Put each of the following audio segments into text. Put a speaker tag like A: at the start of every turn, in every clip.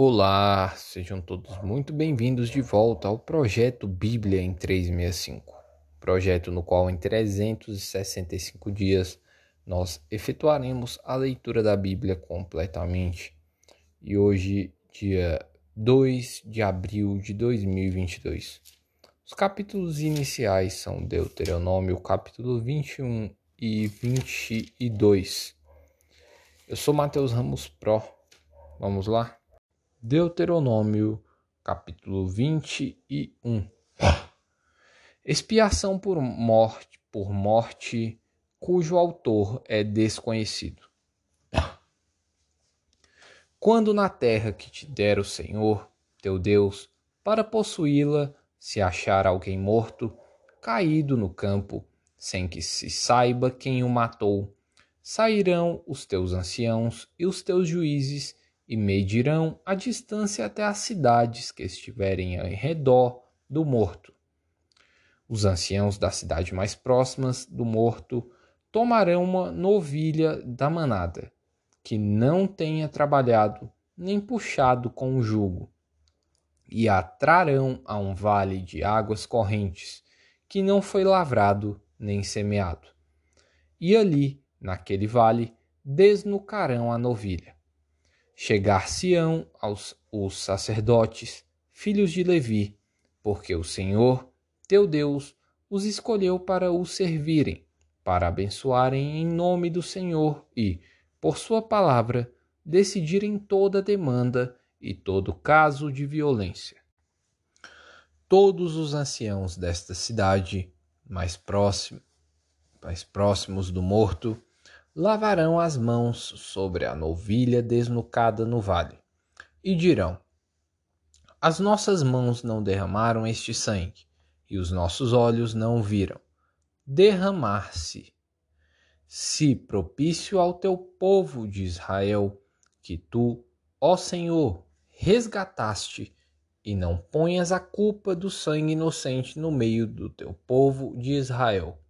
A: Olá, sejam todos muito bem-vindos de volta ao projeto Bíblia em 365. Projeto no qual em 365 dias nós efetuaremos a leitura da Bíblia completamente. E hoje, dia 2 de abril de 2022. Os capítulos iniciais são Deuteronômio, capítulo 21 e 22. Eu sou Mateus Ramos Pro. Vamos lá? Deuteronômio, capítulo 21. Expiação por morte, por morte, cujo autor é desconhecido. Quando na terra que te der o Senhor, teu Deus, para possuí-la, se achar alguém morto, caído no campo, sem que se saiba quem o matou, sairão os teus anciãos e os teus juízes e medirão a distância até as cidades que estiverem em redor do morto. Os anciãos das cidades mais próximas do morto tomarão uma novilha da manada, que não tenha trabalhado nem puxado com o jugo, e a trarão a um vale de águas correntes, que não foi lavrado nem semeado. E ali, naquele vale, desnucarão a novilha chegar-se-ão aos os sacerdotes, filhos de Levi, porque o Senhor, teu Deus, os escolheu para o servirem, para abençoarem em nome do Senhor e, por sua palavra, decidirem toda demanda e todo caso de violência. Todos os anciãos desta cidade, mais, mais próximos do morto, lavarão as mãos sobre a novilha desnucada no vale, e dirão: As nossas mãos não derramaram este sangue, e os nossos olhos não viram derramar-se. Se propício ao teu povo de Israel, que tu, ó Senhor, resgataste, e não ponhas a culpa do sangue inocente no meio do teu povo de Israel.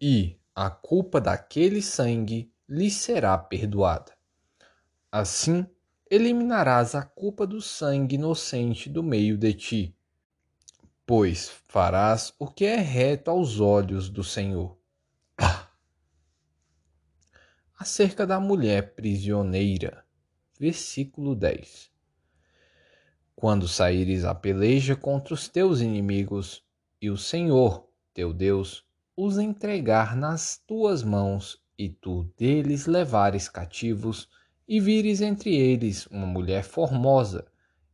A: E, a culpa daquele sangue lhe será perdoada. Assim, eliminarás a culpa do sangue inocente do meio de ti, pois farás o que é reto aos olhos do Senhor. Acerca da mulher prisioneira, versículo 10. Quando saíres a peleja contra os teus inimigos, e o Senhor, teu Deus, os entregar nas tuas mãos, e tu deles levares cativos, e vires entre eles uma mulher formosa,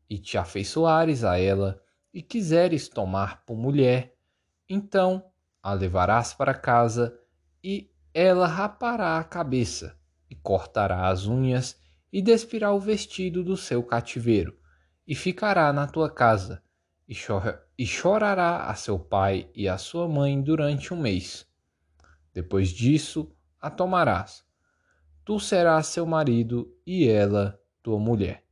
A: e te afeiçoares a ela, e quiseres tomar por mulher, então a levarás para casa, e ela rapará a cabeça, e cortará as unhas, e despirá o vestido do seu cativeiro, e ficará na tua casa, e, chora, e chorará a seu pai e a sua mãe durante um mês. Depois disso, a tomarás. Tu serás seu marido e ela tua mulher.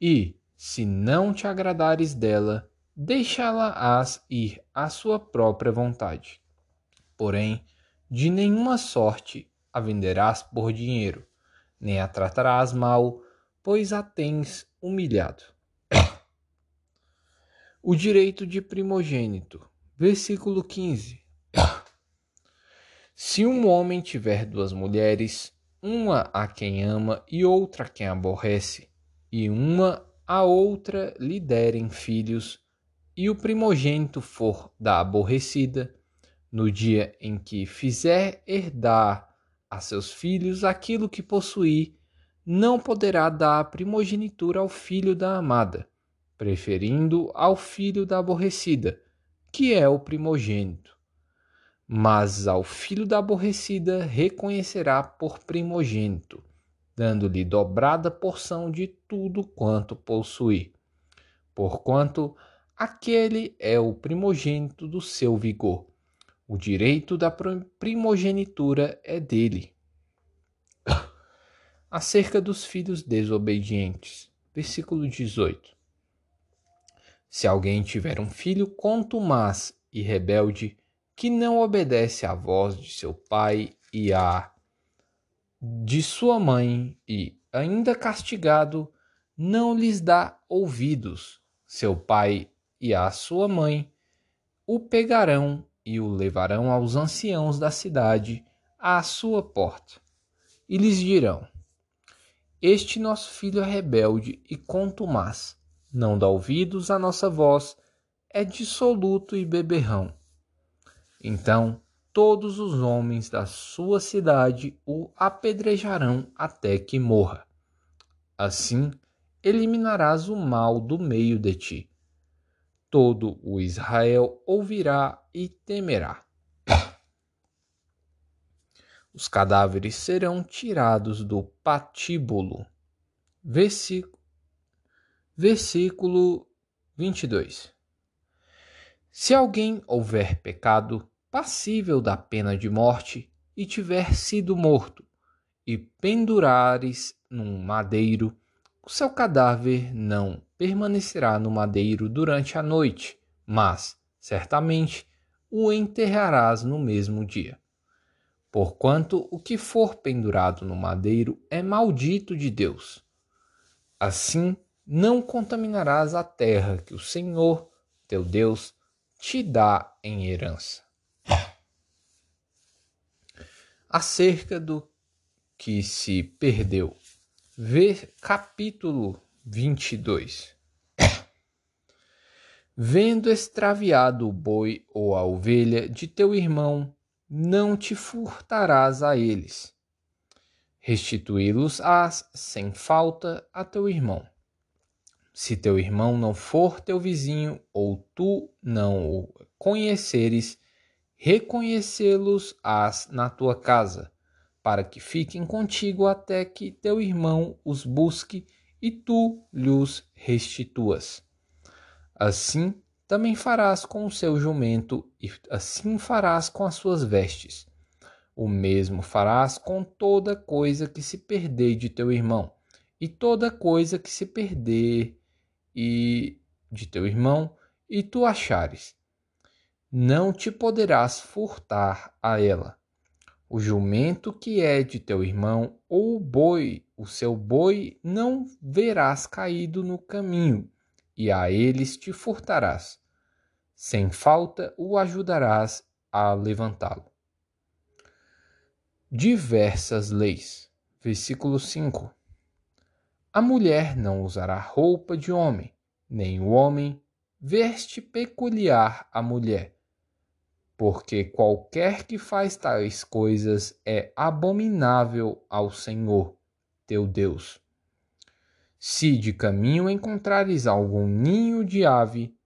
A: E, se não te agradares dela, deixá-la-ás ir à sua própria vontade. Porém, de nenhuma sorte a venderás por dinheiro, nem a tratarás mal, pois a tens humilhado. O direito de primogênito. Versículo 15. Se um homem tiver duas mulheres, uma a quem ama e outra a quem aborrece, e uma a outra lhe derem filhos, e o primogênito for da aborrecida, no dia em que fizer herdar a seus filhos aquilo que possuir, não poderá dar primogenitura ao filho da amada preferindo ao filho da aborrecida, que é o primogênito. Mas ao filho da aborrecida reconhecerá por primogênito, dando-lhe dobrada porção de tudo quanto possuir, porquanto aquele é o primogênito do seu vigor. O direito da primogenitura é dele. Acerca dos filhos desobedientes. Versículo 18. Se alguém tiver um filho contumaz e rebelde, que não obedece à voz de seu pai e à de sua mãe, e ainda castigado, não lhes dá ouvidos. Seu pai e a sua mãe o pegarão e o levarão aos anciãos da cidade à sua porta, e lhes dirão: Este nosso filho é rebelde e contumaz, não dá ouvidos à nossa voz, é dissoluto e beberrão. Então todos os homens da sua cidade o apedrejarão até que morra. Assim eliminarás o mal do meio de ti. Todo o Israel ouvirá e temerá. Os cadáveres serão tirados do patíbulo. Versículo, versículo 22. Se alguém houver pecado, passível da pena de morte, e tiver sido morto, e pendurares num madeiro, o seu cadáver não permanecerá no madeiro durante a noite, mas, certamente, o enterrarás no mesmo dia. Porquanto o que for pendurado no madeiro é maldito de Deus. Assim, não contaminarás a terra que o Senhor, teu Deus, te dá em herança acerca do que se perdeu. Vê capítulo 22. Vendo extraviado o boi ou a ovelha de teu irmão, não te furtarás a eles. Restituí-los-ás sem falta a teu irmão. Se teu irmão não for teu vizinho, ou tu não o conheceres, reconhecê-los-ás na tua casa, para que fiquem contigo até que teu irmão os busque e tu lhes restituas. Assim também farás com o seu jumento, e assim farás com as suas vestes. O mesmo farás com toda coisa que se perder de teu irmão, e toda coisa que se perder e de teu irmão, e tu achares não te poderás furtar a ela. O jumento que é de teu irmão, ou o boi, o seu boi, não verás caído no caminho, e a eles te furtarás. Sem falta o ajudarás a levantá-lo. Diversas leis. Versículo 5. A mulher não usará roupa de homem, nem o homem veste peculiar à mulher porque qualquer que faz tais coisas é abominável ao Senhor, teu Deus. Se de caminho encontrares algum ninho de ave,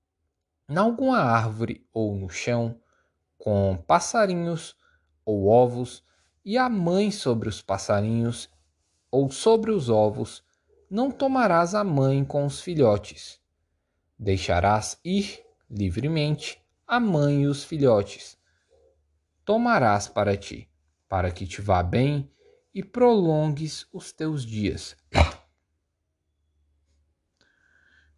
A: em alguma árvore ou no chão, com passarinhos ou ovos, e a mãe sobre os passarinhos ou sobre os ovos, não tomarás a mãe com os filhotes. Deixarás ir livremente a mãe e os filhotes. Tomarás para ti, para que te vá bem e prolongues os teus dias.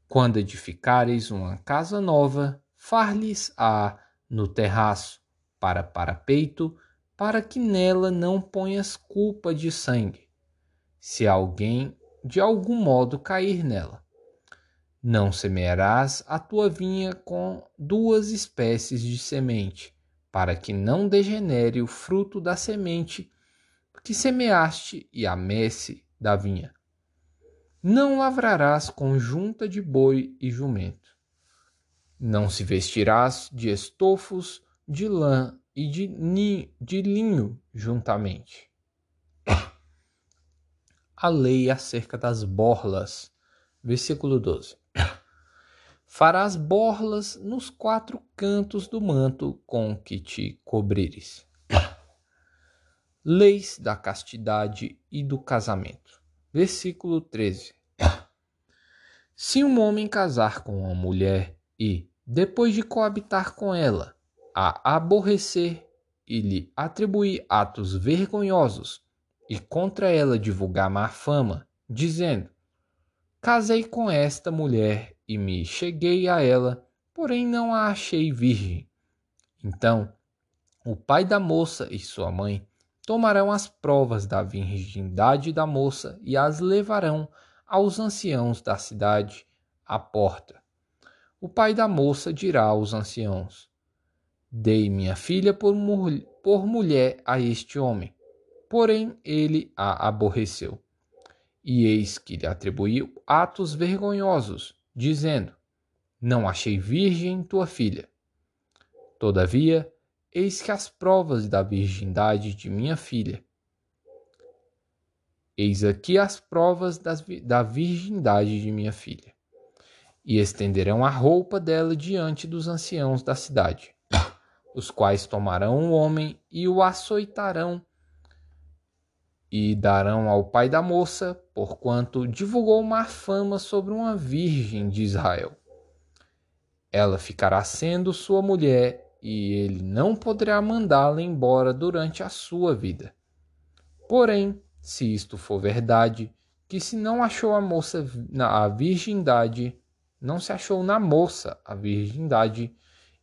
A: Quando edificares uma casa nova, far-lhes-á no terraço, para parapeito, para que nela não ponhas culpa de sangue, se alguém de algum modo cair nela. Não semearás a tua vinha com duas espécies de semente, para que não degenere o fruto da semente que semeaste e a messe da vinha. Não lavrarás com junta de boi e jumento. Não se vestirás de estofos, de lã e de, de linho juntamente. A lei acerca das borlas. Versículo 12. Farás borlas nos quatro cantos do manto com que te cobrires. Leis da castidade e do casamento. Versículo 13. Se um homem casar com uma mulher e, depois de coabitar com ela, a aborrecer e lhe atribuir atos vergonhosos e contra ela divulgar má fama, dizendo: Casei com esta mulher e me cheguei a ela, porém não a achei virgem. Então, o pai da moça e sua mãe tomarão as provas da virgindade da moça e as levarão aos anciãos da cidade à porta. O pai da moça dirá aos anciãos: Dei minha filha por, por mulher a este homem. Porém, ele a aborreceu. E eis que lhe atribuiu atos vergonhosos, dizendo: Não achei virgem tua filha. Todavia, eis que as provas da virgindade de minha filha. Eis aqui as provas das, da virgindade de minha filha. E estenderão a roupa dela diante dos anciãos da cidade os quais tomarão o homem e o açoitarão e darão ao pai da moça, porquanto divulgou má fama sobre uma virgem de Israel. Ela ficará sendo sua mulher, e ele não poderá mandá-la embora durante a sua vida. Porém, se isto for verdade, que se não achou a moça a virgindade, não se achou na moça a virgindade,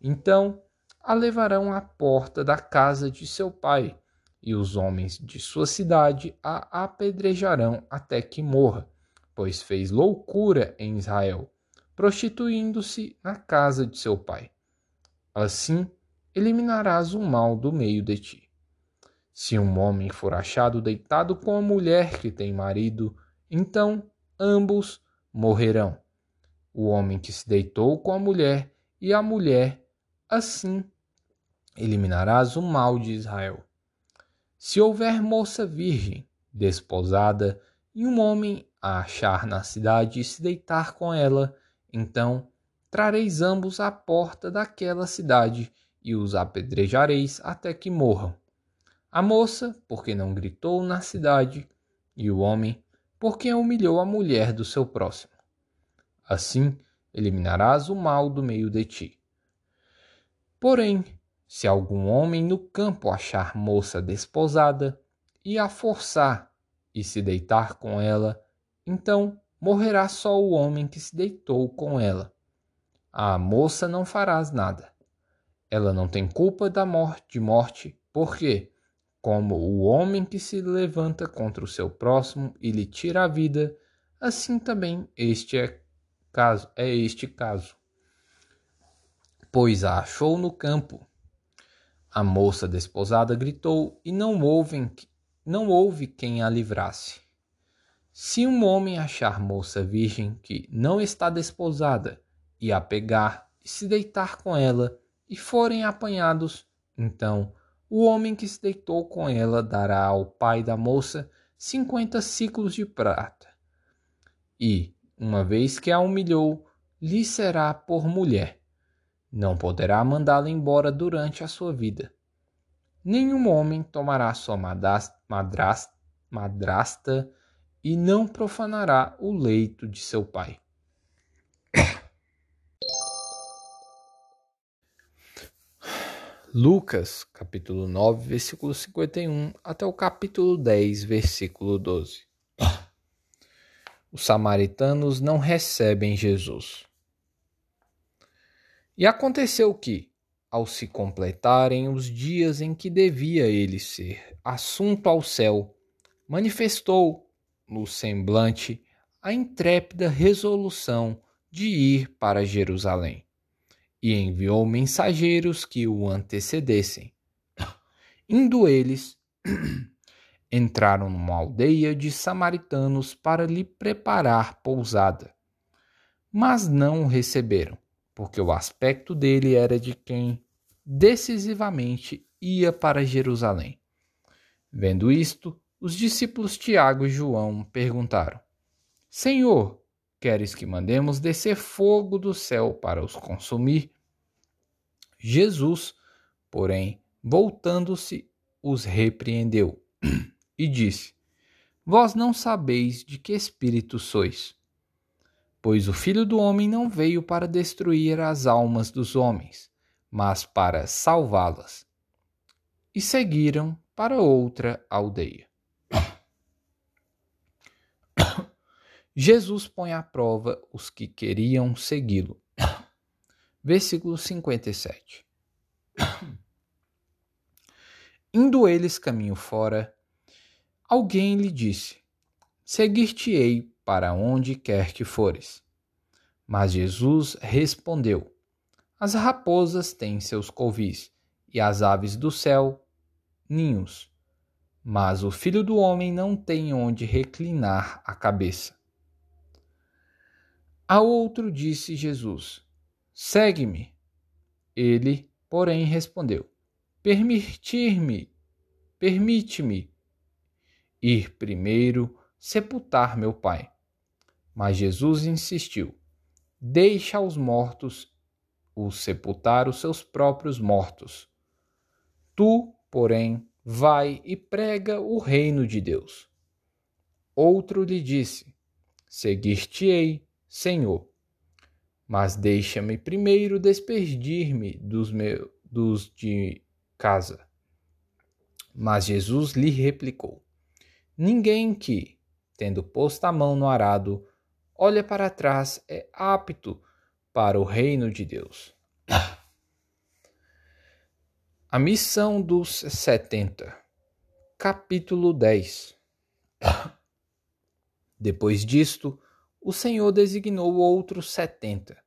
A: então a levarão à porta da casa de seu pai, e os homens de sua cidade a apedrejarão até que morra, pois fez loucura em Israel, prostituindo-se na casa de seu pai. Assim, eliminarás o mal do meio de ti. Se um homem for achado deitado com a mulher que tem marido, então ambos morrerão. O homem que se deitou com a mulher e a mulher, assim eliminarás o mal de Israel. Se houver moça virgem, desposada, e um homem a achar na cidade e se deitar com ela, então trareis ambos à porta daquela cidade e os apedrejareis até que morram. A moça, porque não gritou na cidade, e o homem, porque humilhou a mulher do seu próximo. Assim eliminarás o mal do meio de ti. Porém, se algum homem no campo achar moça desposada e a forçar e se deitar com ela, então morrerá só o homem que se deitou com ela. A moça não farás nada. Ela não tem culpa da morte, de morte, porque, como o homem que se levanta contra o seu próximo e lhe tira a vida, assim também este é caso, é este caso. Pois a achou no campo a moça desposada gritou e não houve, não houve quem a livrasse. Se um homem achar moça virgem que não está desposada e a pegar e se deitar com ela e forem apanhados, então o homem que se deitou com ela dará ao pai da moça cinquenta ciclos de prata. E, uma vez que a humilhou, lhe será por mulher não poderá mandá-la embora durante a sua vida. Nenhum homem tomará sua madrasta, madrasta e não profanará o leito de seu pai. Lucas, capítulo 9, versículo 51 até o capítulo 10, versículo 12. Os samaritanos não recebem Jesus. E aconteceu que, ao se completarem os dias em que devia ele ser assunto ao céu, manifestou no semblante a intrépida resolução de ir para Jerusalém e enviou mensageiros que o antecedessem. Indo eles, entraram numa aldeia de samaritanos para lhe preparar pousada, mas não o receberam porque o aspecto dele era de quem decisivamente ia para Jerusalém. Vendo isto, os discípulos Tiago e João perguntaram: Senhor, queres que mandemos descer fogo do céu para os consumir? Jesus, porém, voltando-se, os repreendeu e disse: Vós não sabeis de que espírito sois Pois o Filho do Homem não veio para destruir as almas dos homens, mas para salvá-las. E seguiram para outra aldeia. Jesus põe à prova os que queriam segui-lo. Versículo 57. Indo eles caminho fora, alguém lhe disse: Seguir-te-ei para onde quer que fores. Mas Jesus respondeu: As raposas têm seus covis, e as aves do céu ninhos. Mas o filho do homem não tem onde reclinar a cabeça. A outro disse Jesus: Segue-me. Ele, porém, respondeu: Permitir-me, permite-me ir primeiro sepultar meu pai. Mas Jesus insistiu: Deixa aos mortos os sepultar os seus próprios mortos. Tu, porém, vai e prega o reino de Deus. Outro lhe disse: Seguir-te-ei, Senhor, mas deixa-me primeiro despedir-me dos meus dos de casa. Mas Jesus lhe replicou: Ninguém que, tendo posto a mão no arado, olha para trás é apto para o reino de Deus. A missão dos setenta, capítulo 10. Depois disto, o Senhor designou outros setenta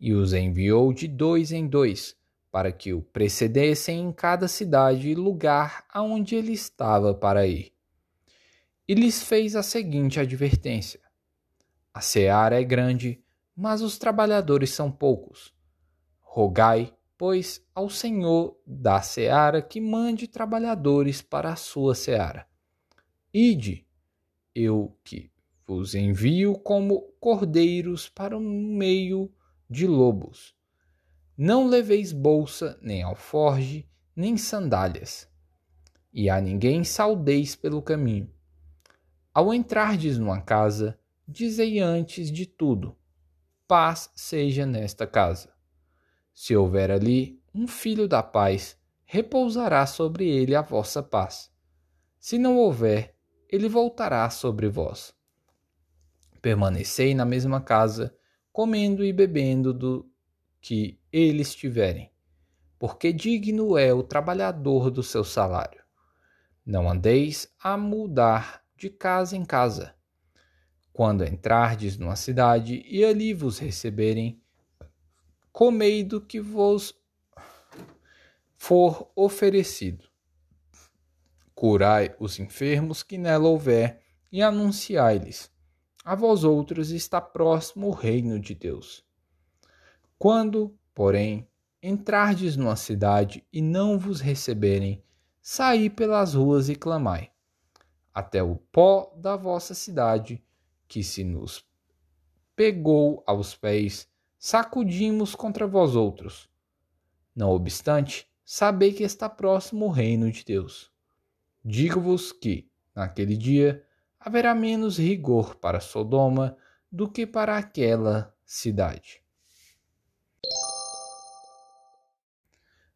A: e os enviou de dois em dois para que o precedessem em cada cidade e lugar aonde ele estava para ir. E lhes fez a seguinte advertência: A seara é grande, mas os trabalhadores são poucos. Rogai, pois, ao Senhor da seara que mande trabalhadores para a sua seara. Ide, eu que vos envio como cordeiros para o meio de lobos. Não leveis bolsa, nem alforge, nem sandálias, e a ninguém saudeis pelo caminho. Ao entrardes numa casa, dizei antes de tudo: paz seja nesta casa. Se houver ali um filho da paz, repousará sobre ele a vossa paz. Se não houver, ele voltará sobre vós. Permanecei na mesma casa, comendo e bebendo do que eles tiverem, porque digno é o trabalhador do seu salário. Não andeis a mudar de casa em casa. Quando entrardes numa cidade e ali vos receberem, comei do que vos for oferecido. Curai os enfermos que nela houver e anunciai-lhes: A vós outros está próximo o reino de Deus. Quando, porém, entrardes numa cidade e não vos receberem, saí pelas ruas e clamai, até o pó da vossa cidade, que se nos pegou aos pés, sacudimos contra vós outros. Não obstante, sabei que está próximo o reino de Deus. Digo-vos que, naquele dia, haverá menos rigor para Sodoma do que para aquela cidade.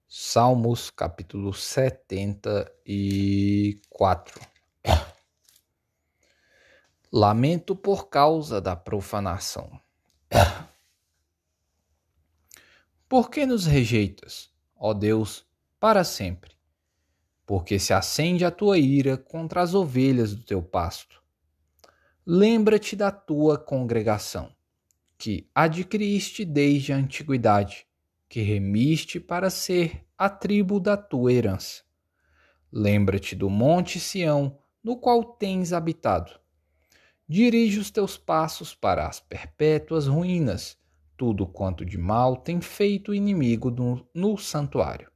A: Salmos capítulo 74 Lamento por causa da profanação. Por que nos rejeitas, ó Deus, para sempre? Porque se acende a tua ira contra as ovelhas do teu pasto. Lembra-te da tua congregação, que adquiriste desde a antiguidade que remiste para ser a tribo da tua herança. Lembra-te do monte Sião, no qual tens habitado. Dirige os teus passos para as perpétuas ruínas, tudo quanto de mal tem feito o inimigo no, no santuário.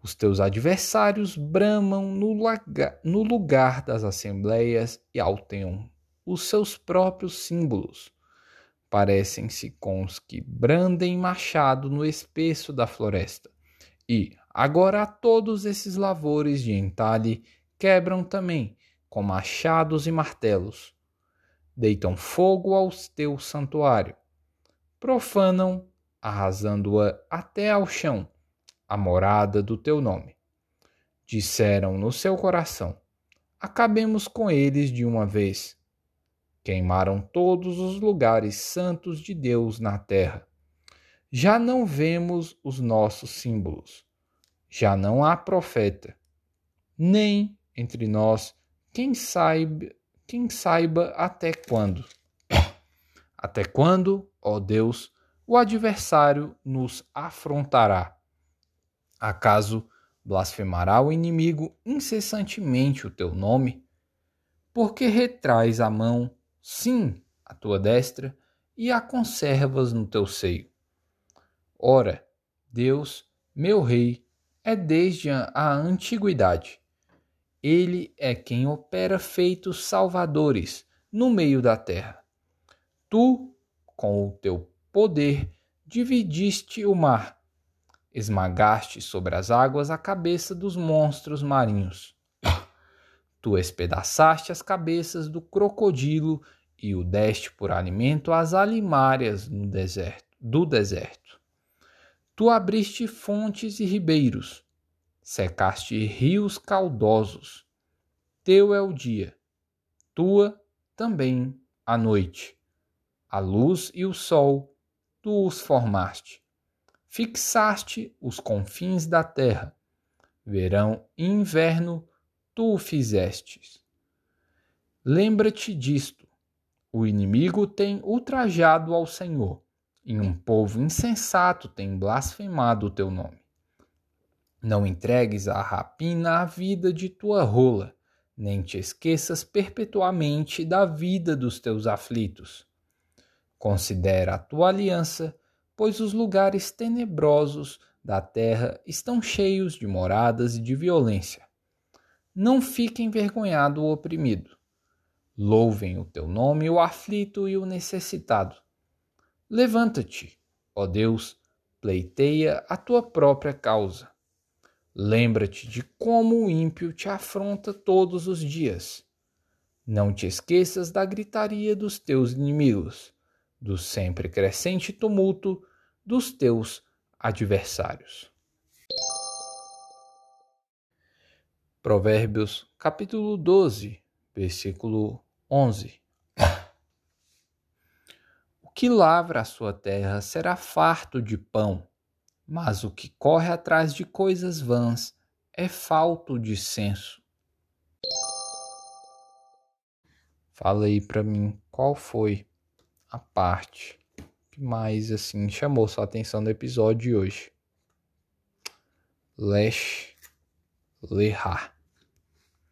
A: Os teus adversários bramam no, laga, no lugar das assembleias e alteam os seus próprios símbolos parecem-se com os que brandem machado no espesso da floresta. E, agora, todos esses lavores de entalhe quebram também, com machados e martelos. Deitam fogo ao teu santuário. Profanam, arrasando-a até ao chão, a morada do teu nome. Disseram no seu coração: Acabemos com eles de uma vez Queimaram todos os lugares santos de Deus na terra. Já não vemos os nossos símbolos. Já não há profeta, nem entre nós quem saiba, quem saiba até quando. Até quando, ó Deus, o adversário nos afrontará? Acaso blasfemará o inimigo incessantemente o teu nome? Porque retrais a mão, sim, a tua destra, e a conservas no teu seio. Ora, Deus, meu Rei, é desde a antiguidade. Ele é quem opera feitos salvadores no meio da terra. Tu, com o teu poder, dividiste o mar, esmagaste sobre as águas a cabeça dos monstros marinhos. Tu espedaçaste as cabeças do crocodilo e o deste por alimento às alimárias no deserto, do deserto. Tu abriste fontes e ribeiros, secaste rios caudosos. Teu é o dia, tua também a noite. A luz e o sol, tu os formaste. Fixaste os confins da terra. Verão e inverno, tu o fizestes. Lembra-te disto o inimigo tem ultrajado ao Senhor, e um povo insensato tem blasfemado o teu nome. Não entregues à rapina a vida de tua rola, nem te esqueças perpetuamente da vida dos teus aflitos. Considera a tua aliança, pois os lugares tenebrosos da terra estão cheios de moradas e de violência. Não fique envergonhado o oprimido Louvem o teu nome o aflito e o necessitado. Levanta-te, ó Deus, pleiteia a tua própria causa. Lembra-te de como o ímpio te afronta todos os dias. Não te esqueças da gritaria dos teus inimigos, do sempre crescente tumulto dos teus adversários. Provérbios capítulo 12, versículo 11. O que lavra a sua terra será farto de pão, mas o que corre atrás de coisas vãs é falto de senso. Fala aí para mim qual foi a parte que mais assim chamou sua atenção no episódio de hoje. Lesh Lehar.